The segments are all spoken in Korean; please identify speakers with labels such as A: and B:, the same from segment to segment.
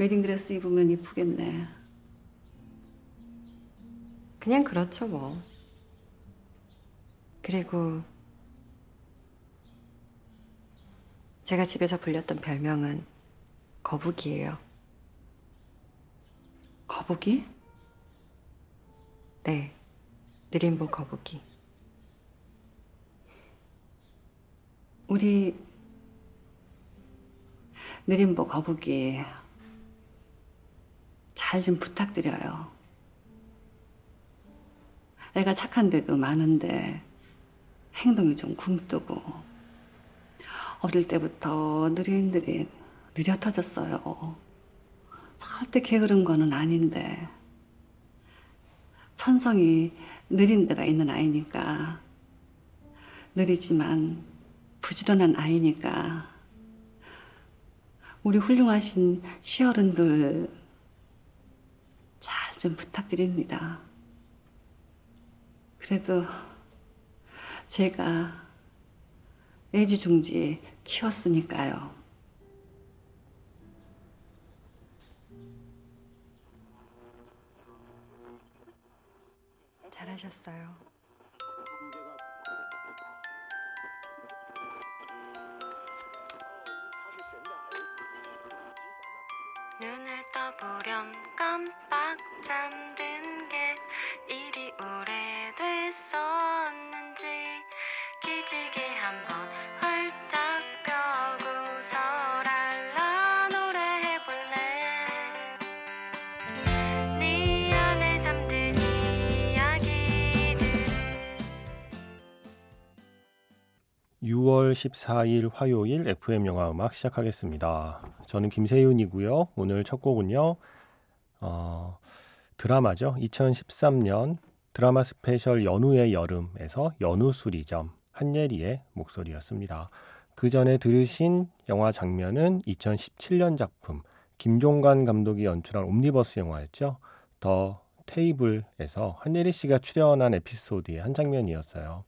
A: 웨딩드레스 입으면 이쁘겠네.
B: 그냥 그렇죠, 뭐. 그리고 제가 집에서 불렸던 별명은 거북이에요.
A: 거북이?
B: 네, 느림보 거북이.
A: 우리 느림보 거북이 잘 좀 부탁드려요. 애가 착한 데도 많은데 행동이 좀 굼뜨고 어릴 때부터 느릿느릿 느려 터졌어요. 절대 게으른 거는 아닌데 천성이 느린 데가 있는 아이니까 느리지만 부지런한 아이니까 우리 훌륭하신 시어른들 잘 좀 부탁드립니다. 그래도 제가 애지중지 키웠으니까요.
B: 잘하셨어요.
C: 잠든 게 이리 오래됐었는지 기지개 한번 활짝 펴고서 랄라 노래해볼래 네 안에 잠든 이야기들
D: 6월 14일 화요일 FM 영화 음악 시작하겠습니다. 저는 김세윤이고요. 오늘 첫 곡은요. 어, 드라마죠. 2013년 드라마 스페셜 연우의 여름에서 연우 수리점 한예리의 목소리였습니다. 그 전에 들으신 영화 장면은 2017년 작품 김종관 감독이 연출한 옴니버스 영화였죠. 더 테이블에서 한예리 씨가 출연한 에피소드의 한 장면이었어요.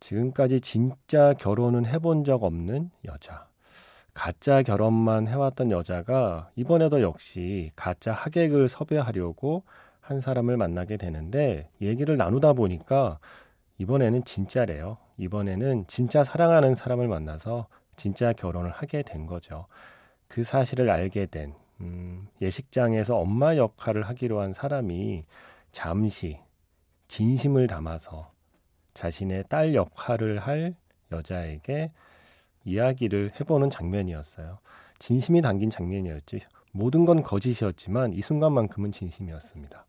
D: 지금까지 진짜 결혼은 해본 적 없는 여자. 가짜 결혼만 해왔던 여자가 이번에도 역시 가짜 하객을 섭외하려고 한 사람을 만나게 되는데 얘기를 나누다 보니까 이번에는 진짜래요. 이번에는 진짜 사랑하는 사람을 만나서 진짜 결혼을 하게 된 거죠. 그 사실을 알게 된 음, 예식장에서 엄마 역할을 하기로 한 사람이 잠시 진심을 담아서 자신의 딸 역할을 할 여자에게 이야기를 해보는 장면이었어요. 진심이 담긴 장면이었지. 모든 건 거짓이었지만 이 순간만큼은 진심이었습니다.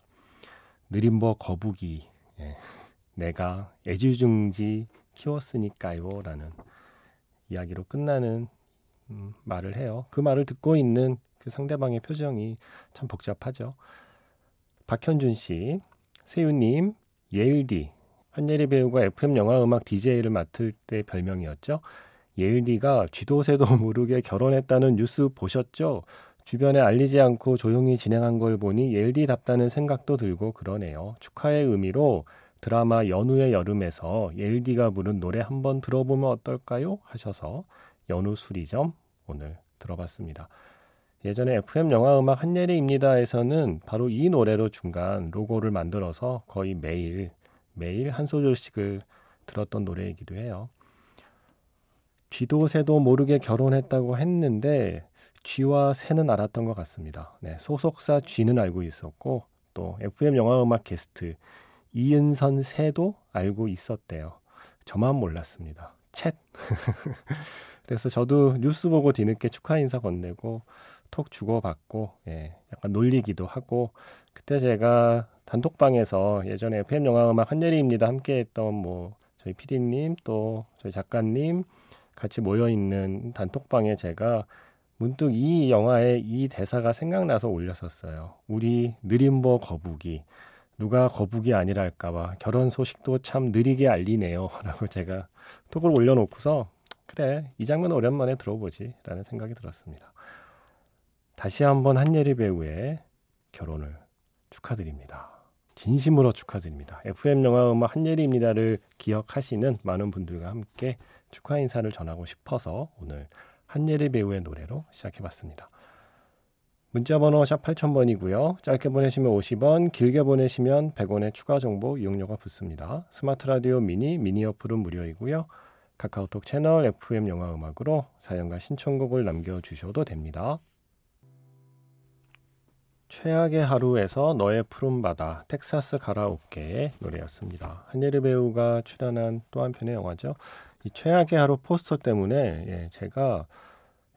D: 느림보 거북이, 예. 내가 애주중지 키웠으니까요. 라는 이야기로 끝나는 음, 말을 해요. 그 말을 듣고 있는 그 상대방의 표정이 참 복잡하죠. 박현준 씨, 세윤님, 예일디, 한예리 배우가 FM 영화 음악 DJ를 맡을 때 별명이었죠. 예일디가 쥐도새도 모르게 결혼했다는 뉴스 보셨죠? 주변에 알리지 않고 조용히 진행한 걸 보니 예일디답다는 생각도 들고 그러네요. 축하의 의미로 드라마 연우의 여름에서 예일디가 부른 노래 한번 들어보면 어떨까요? 하셔서 연우 수리점 오늘 들어봤습니다. 예전에 FM 영화 음악 한예리입니다에서는 바로 이 노래로 중간 로고를 만들어서 거의 매일 매일 한 소절씩을 들었던 노래이기도 해요. 쥐도 새도 모르게 결혼했다고 했는데 쥐와 새는 알았던 것 같습니다. 네, 소속사 쥐는 알고 있었고 또 FM 영화 음악 게스트 이은선 새도 알고 있었대요. 저만 몰랐습니다. 챗. 그래서 저도 뉴스 보고 뒤늦게 축하 인사 건네고 톡 주고받고 예, 약간 놀리기도 하고 그때 제가 단톡방에서 예전에 FM 영화 음악 한예리입니다 함께했던 뭐 저희 PD님 또 저희 작가님 같이 모여 있는 단톡방에 제가 문득 이 영화의 이 대사가 생각나서 올렸었어요. 우리 느림보 거북이 누가 거북이 아니랄까봐 결혼 소식도 참 느리게 알리네요라고 제가 톡을 올려놓고서 그래 이 장면 오랜만에 들어보지라는 생각이 들었습니다. 다시 한번 한예리 배우의 결혼을 축하드립니다. 진심으로 축하드립니다. FM 영화 음악 한예리입니다를 기억하시는 많은 분들과 함께 축하 인사를 전하고 싶어서 오늘 한예리 배우의 노래로 시작해봤습니다. 문자번호 샵 8000번이고요. 짧게 보내시면 50원, 길게 보내시면 100원의 추가 정보 이용료가 붙습니다. 스마트 라디오 미니, 미니 어플은 무료이고요. 카카오톡 채널 FM 영화 음악으로 사연과 신청곡을 남겨주셔도 됩니다. 최악의 하루에서 너의 푸른 바다 텍사스 가라오케의 노래였습니다. 한예리 배우가 출연한 또 한 편의 영화죠. 이 최악의 하루 포스터 때문에 예, 제가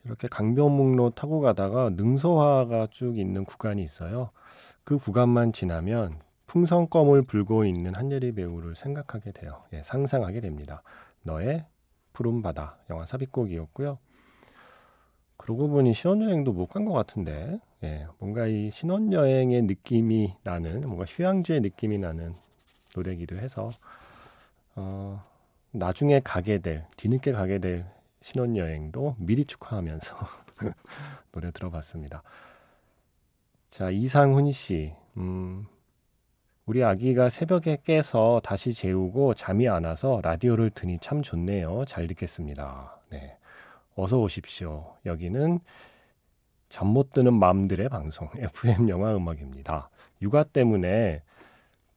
D: 이렇게 강변북로 타고 가다가 능소화가 쭉 있는 구간이 있어요. 그 구간만 지나면 풍선껌을 불고 있는 한예리 배우를 생각하게 돼요. 예, 상상하게 됩니다. 너의 푸른 바다 영화 삽입곡이었고요. 그러고 보니 신혼여행도 못 간 것 같은데 예, 뭔가 이 신혼여행의 느낌이 나는 뭔가 휴양지의 느낌이 나는 노래기도 해서 어, 나중에 가게 될 뒤늦게 가게 될 신혼여행도 미리 축하하면서 노래 들어봤습니다. 자 이상훈 씨, 음, 우리 아기가 새벽에 깨서 다시 재우고 잠이 안 와서 라디오를 드니 참 좋네요. 잘 듣겠습니다. 네. 어서 오십시오. 여기는 잠 못 드는 마음들의 방송 FM 영화 음악입니다. 육아 때문에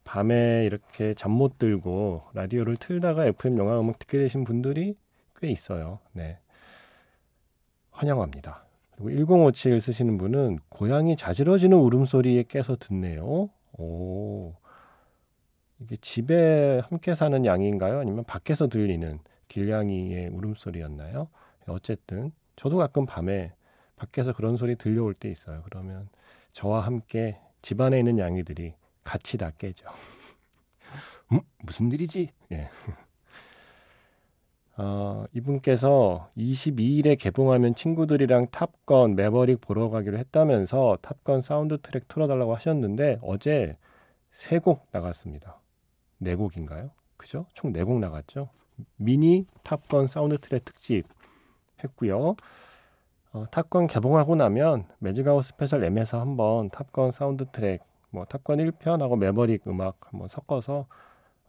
D: 밤에 이렇게 잠 못 들고 라디오를 틀다가 FM 영화 음악 듣게 되신 분들이 꽤 있어요. 네. 환영합니다. 그리고 1057 쓰시는 분은 고양이 자지러지는 울음소리에 깨서 듣네요. 오. 이게 집에 함께 사는 양인가요? 아니면 밖에서 들리는 길냥이의 울음소리였나요? 어쨌든 저도 가끔 밤에 밖에서 그런 소리 들려올 때 있어요. 그러면 저와 함께 집안에 있는 냥이들이 같이 다 깨죠. 음, 무슨 일이지? 예. 어, 이분께서 22일에 개봉하면 친구들이랑 탑건 매버릭 보러 가기로 했다면서 탑건 사운드 트랙 틀어달라고 하셨는데 어제 세 곡 나갔습니다. 네 곡인가요? 그죠? 총 네 곡 나갔죠. 미니 탑건 사운드 트랙 특집 했고요. 어, 탑건 개봉하고 나면 매직아워 스페셜 M에서 한번 탑건 사운드 트랙 뭐 탑건 1편하고 매버릭 음악 한번 섞어서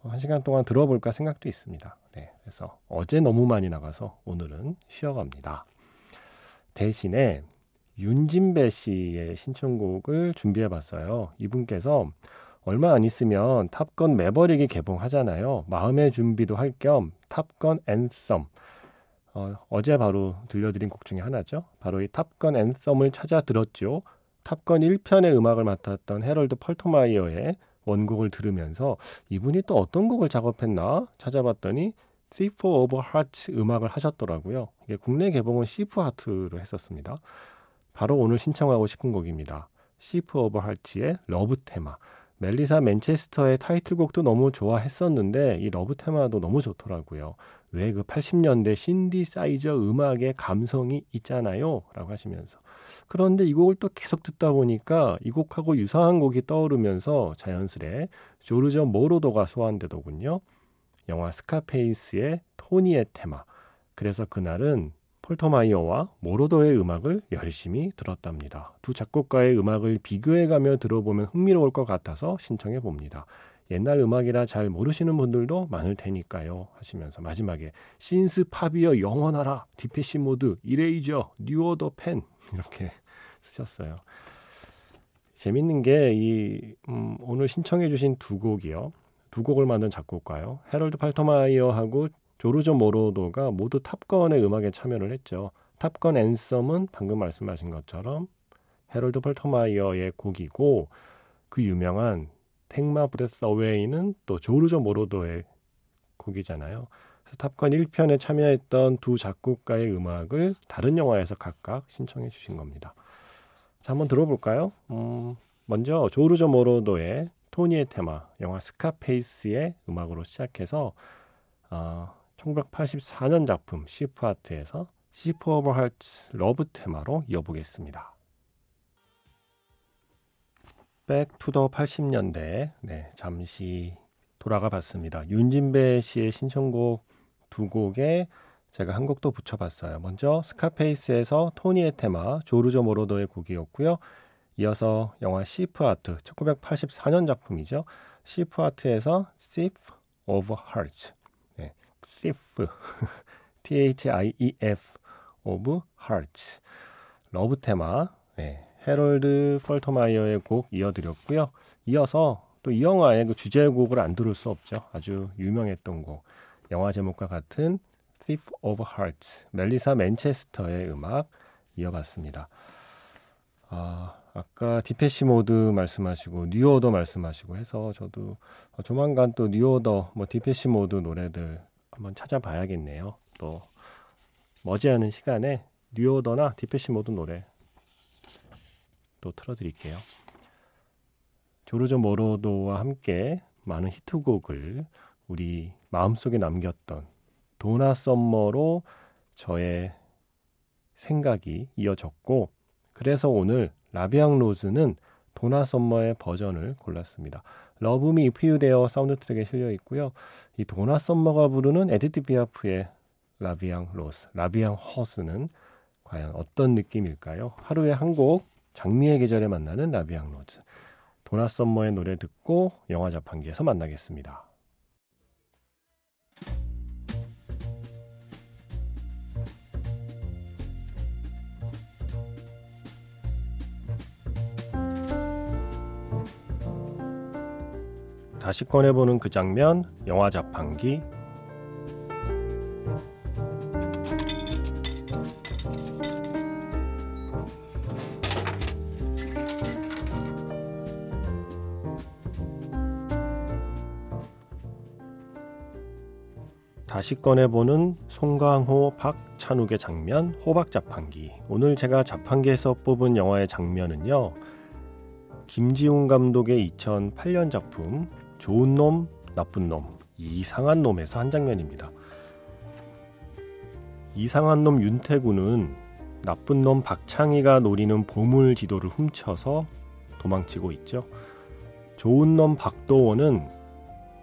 D: 한 시간 동안 들어볼까 생각도 있습니다. 네, 그래서 어제 너무 많이 나가서 오늘은 쉬어갑니다. 대신에 윤진배 씨의 신청곡을 준비해 봤어요. 이분께서 얼마 안 있으면 탑건 매버릭이 개봉하잖아요. 마음의 준비도 할 겸 탑건 Anthem 어, 어제 바로 들려드린 곡 중에 하나죠. 바로 이 탑건 Anthem을 찾아 들었죠. 탑건 1편의 음악을 맡았던 해롤드 펄터마이어의 원곡을 들으면서 이분이 또 어떤 곡을 작업했나 찾아봤더니 Thief of Hearts 음악을 하셨더라고요. 이게 국내 개봉은 시프 하트로 했었습니다. 바로 오늘 신청하고 싶은 곡입니다. 시프 오브 하츠의 러브 테마. 멜리사 맨체스터의 타이틀곡도 너무 좋아했었는데 이 러브 테마도 너무 좋더라고요. 왜 그 80년대 신디사이저 음악의 감성이 있잖아요. 라고 하시면서. 그런데 이 곡을 또 계속 듣다 보니까 이 곡하고 유사한 곡이 떠오르면서 자연스레 조르저 모로도가 소환되더군요. 영화 스카페이스의 토니의 테마. 그래서 그날은 폴터마이어와 모로도의 음악을 열심히 들었답니다. 두 작곡가의 음악을 비교해가며 들어보면 흥미로울 것 같아서 신청해 봅니다. 옛날 음악이라 잘 모르시는 분들도 많을 테니까요. 하시면서 마지막에 synth pop이여 영원하라 디페시 모드 이레이저 뉴오더 팬 이렇게 쓰셨어요. 재밌는 게 음, 오늘 신청해 주신 두 곡이요. 두 곡을 만든 작곡가요. 해롤드 펄터마이어하고 조르조 모로더가 모두 탑건의 음악에 참여를 했죠. 탑건 Anthem은 방금 말씀하신 것처럼 해롤드 펄터마이어의 곡이고 그 유명한 Take My Breath Away는 또 조르조 모로더의 곡이잖아요. 탑건 1편에 참여했던 두 작곡가의 음악을 다른 영화에서 각각 신청해 주신 겁니다. 자, 한번 들어볼까요? 음, 먼저 조르조 모로더의 토니의 테마, 영화 스카페이스의 음악으로 시작해서 어, 1984년 작품 시프하트에서 Thief of Hearts 러브 테마로 이어보겠습니다. Back to the 80년대 네, 잠시 돌아가 봤습니다. 윤진배 씨의 신청곡 두 곡에 제가 한 곡도 붙여봤어요. 먼저 스카페이스에서 토니의 테마 조르조 모로더의 곡이었고요. 이어서 영화 시프하트 1984년 작품이죠. Thief of Hearts 네, Thief T-H-I-E-F of Hearts 러브 테마 네, 해롤드 펄터마이어의 곡 이어드렸고요. 이어서 또 이 영화의 그 주제곡을 안 들을 수 없죠. 아주 유명했던 곡. 영화 제목과 같은 Thief of Hearts, 멜리사 맨체스터의 음악 이어봤습니다. 아, 아까 디페시 모드 말씀하시고 뉴오더 말씀하시고 해서 저도 어, 조만간 또 뉴오더 뭐 디페시 모드 노래들 한번 찾아봐야겠네요. 또 머지않은 시간에 뉴오더나 디페시 모드 노래 또 틀어드릴게요. 조르조 모로더와 함께 많은 히트곡을 우리 마음속에 남겼던 도나 썸머로 저의 생각이 이어졌고 그래서 오늘 La Vie en rose는 도나 썸머의 버전을 골랐습니다. Love Me If You Dare 사운드 트랙에 실려 있고요. 이 도나 썸머가 부르는 에디트 피아프의 라비앙 로즈, 라비앙 허스는 과연 어떤 느낌일까요? 하루에 한 곡 장미의 계절에 만나는 La Vie en rose. 도나 썸머의 노래 듣고 영화 자판기에서 만나겠습니다. 다시 꺼내보는 그 장면, 영화 자판기. 다시 꺼내보는 송강호, 박찬욱의 장면, 호박 자판기. 오늘 제가 자판기에서 뽑은 영화의 장면은요. 김지훈 감독의 2008년 작품 좋은 놈, 나쁜 놈, 이상한 놈에서 한 장면입니다. 이상한 놈 윤태구는 나쁜 놈 박창희가 노리는 보물 지도를 훔쳐서 도망치고 있죠. 좋은 놈 박도원은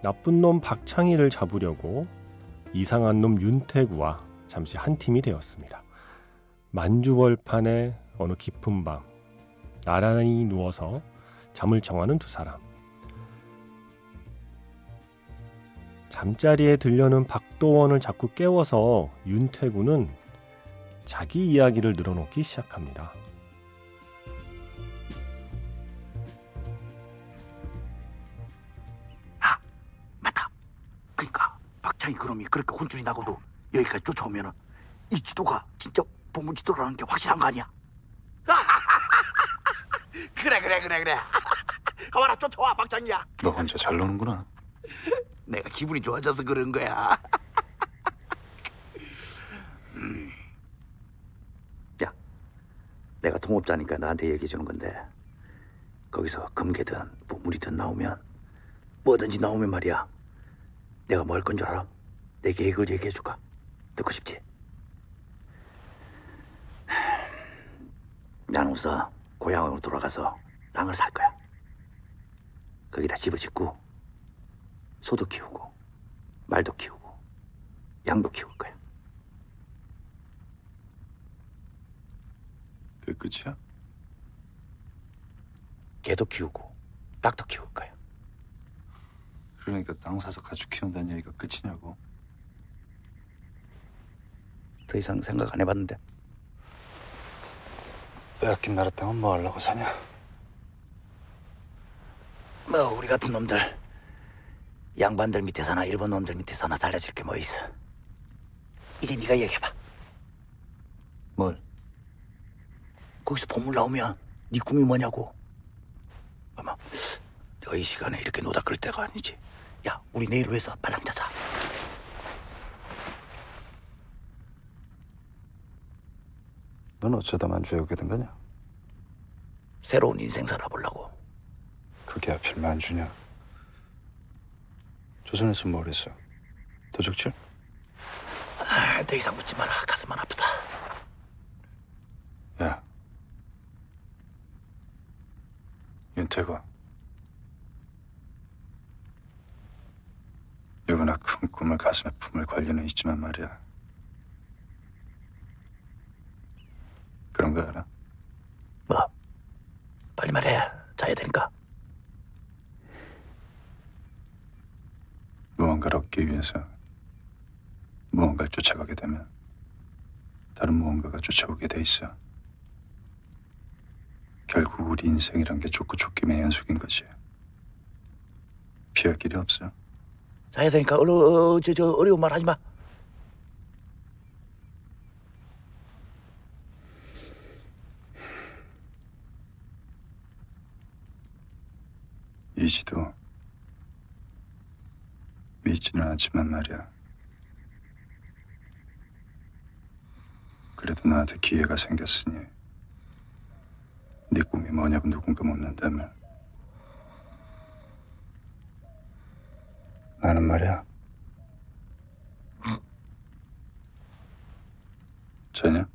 D: 나쁜 놈 박창희를 잡으려고 이상한 놈 윤태구와 잠시 한 팀이 되었습니다. 만주벌판의 어느 깊은 밤, 나란히 누워서 잠을 청하는 두 사람. 잠자리에 들려는 박도원을 자꾸 깨워서 윤태구는 자기 이야기를 늘어놓기 시작합니다.
E: 맞다. 그러니까 박창희 그놈이 그렇게 혼쭐이 나고도 여기까지 쫓아오면은 이 지도가 진짜 보물 지도라는 게 확실한 거 아니야? 그래 그래 그래 그래. 가만라 쫓아와 박창희야.
F: 너 혼자 잘 노는구나.
E: 내가 기분이 좋아져서 그런 거야. 음. 야, 내가 동업자니까 나한테 얘기해 주는 건데 거기서 금괴든 보물이든 나오면 뭐든지 나오면 말이야. 내가 뭐 할 건 줄 알아? 내 계획을 얘기해 줄까? 듣고 싶지? 난 우선 고향으로 돌아가서 땅을 살 거야. 거기다 집을 짓고 소도 키우고 말도 키우고 양도 키울 거야.
F: 그 끝이야?
E: 개도 키우고 닭도 키울 거야.
F: 그러니까 땅 사서 가축 키운다는 얘기가 끝이냐고.
E: 더 이상 생각 안 해봤는데
F: 빼앗긴 나라 땅은 뭐 하려고 사냐?
E: 뭐 우리 같은 놈들 양반들 밑에 사나 일본 놈들 밑에 사나 달라질 게 뭐 있어. 이제 네가 얘기해봐.
F: 뭘?
E: 거기서 보물 나오면 네 꿈이 뭐냐고. 아마 내가 이 시간에 이렇게 노다 끌 때가 아니지. 야, 우리 내일 회사 빨랑 자자.
F: 넌 어쩌다 만주에 오게 된 거냐?
E: 새로운 인생 살아보려고.
F: 그게 하필 만주냐? 조선에서 뭘 했어? 도적질?
E: 아, 더 이상 묻지 마라. 가슴만 아프다.
F: 야. 윤태과. 누구나 큰 꿈을 가슴에 품을 권리는 있지만 말이야. 그런 거 알아?
E: 뭐? 빨리 말해. 자야 되니까.
F: 무언가를 얻기 위해서 무언가를 쫓아가게 되면 다른 무언가가 쫓아오게 돼 있어. 결국 우리 인생이란 게 좁고 좁기의 연속인 거지. 피할 길이 없어.
E: 자야 되니까 얼어, 어, 저, 저 어려운 말 하지 마.
F: 이지도 믿지는 않지만 말이야. 그래도 나한테 기회가 생겼으니 네 꿈이 뭐냐고 누군가 묻는다면. 나는 말이야. 전혀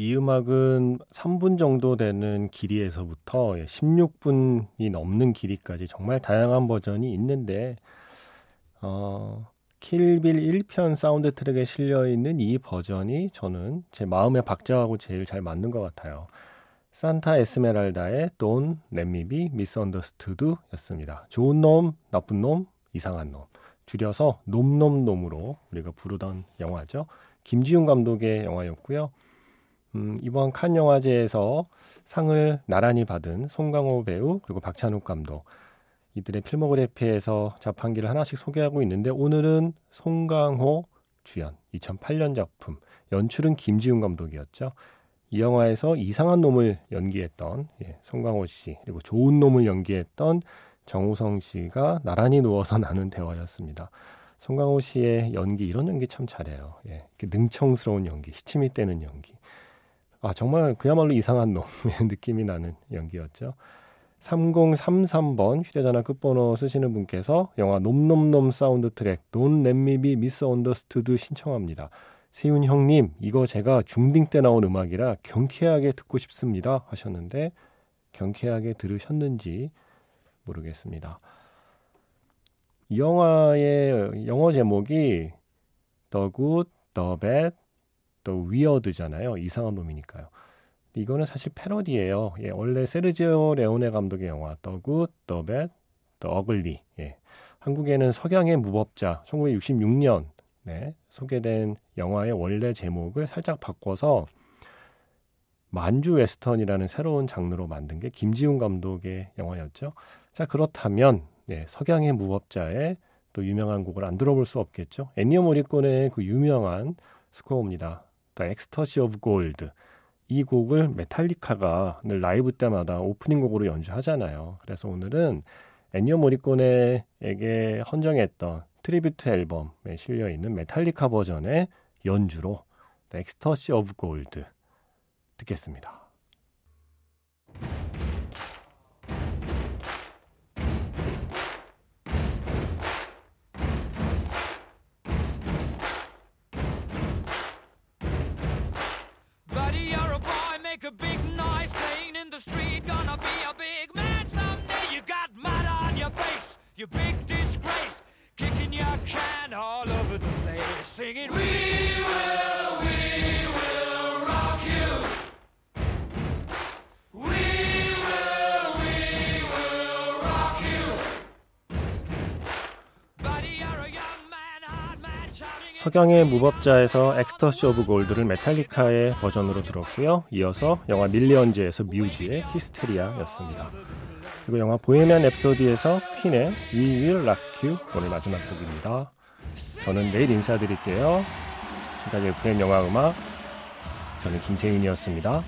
D: 이 음악은 3분 정도 되는 길이에서부터 16분이 넘는 길이까지 정말 다양한 버전이 있는데 어, 킬빌 1편 사운드 트랙에 실려 있는 이 버전이 저는 제 마음의 박자하고 제일 잘 맞는 것 같아요. 산타 에스메랄다의 Don't Let Me Be Misunderstood 였습니다. 좋은 놈, 나쁜 놈, 이상한 놈. 줄여서 놈놈놈으로 우리가 부르던 영화죠. 김지훈 감독의 영화였고요. 음, 이번 칸 영화제에서 상을 나란히 받은 송강호 배우 그리고 박찬욱 감독 이들의 필모그래피에서 자판기를 하나씩 소개하고 있는데 오늘은 송강호 주연 2008년 작품 연출은 김지훈 감독이었죠. 이 영화에서 이상한 놈을 연기했던 예, 송강호 씨 그리고 좋은 놈을 연기했던 정우성 씨가 나란히 누워서 나눈 대화였습니다. 송강호 씨의 연기 이런 연기 참 잘해요. 예, 능청스러운 연기, 시침이 떼는 연기. 아 정말 그야말로 이상한 놈의 느낌이 나는 연기였죠. 3033번 휴대전화 끝번호 쓰시는 분께서 영화 놈놈놈 사운드 트랙 Don't Be Misunderstood 신청합니다. 세윤 형님 이거 제가 중딩 때 나온 음악이라 경쾌하게 듣고 싶습니다 하셨는데 경쾌하게 들으셨는지 모르겠습니다. 이 영화의 영어 제목이 The Bad, The Weird잖아요. 이상한 놈이니까요. 이거는 사실 패러디예요. 예, 원래 세르지오 레오네 감독의 영화 The Good, The Bad, The. 예. 한국에는 석양의 무법자 1966년 네, 소개된 영화의 원래 제목을 살짝 바꿔서 만주 웨스턴이라는 새로운 장르로 만든 게 김지운 감독의 영화였죠. 자 그렇다면 네, 석양의 무법자의 또 유명한 곡을 안 들어볼 수 없겠죠. 엔니오 모리코네의 그 유명한 스코어입니다. The Ecstasy of Gold. 이 곡을 메탈리카가 늘 라이브 때마다 오프닝 곡으로 연주하잖아요. 그래서 오늘은 엔니오 모리코네에게 헌정했던 tribute 앨범에 실려 있는 메탈리카 버전의 연주로 Ecstasy of Gold 듣겠습니다.
G: You big disgrace. Kicking your can all over the place, singing, We will, we will rock you. We will, we will rock you. Buddy, you're a young man, hard man, shouting. in
D: 석양의 무법자에서 엑스터시 오브 골드를 메탈리카의 버전으로 들었고요. 이어서 영화 밀리언즈에서 뮤즈의 히스테리아였습니다. 그리고 영화 보헤미안 랩소디에서 퀸의 We Will Rock You 오늘 마지막 곡입니다. 저는 내일 인사드릴게요. 지금까지 FM 영화 음악 저는 김세윤이었습니다.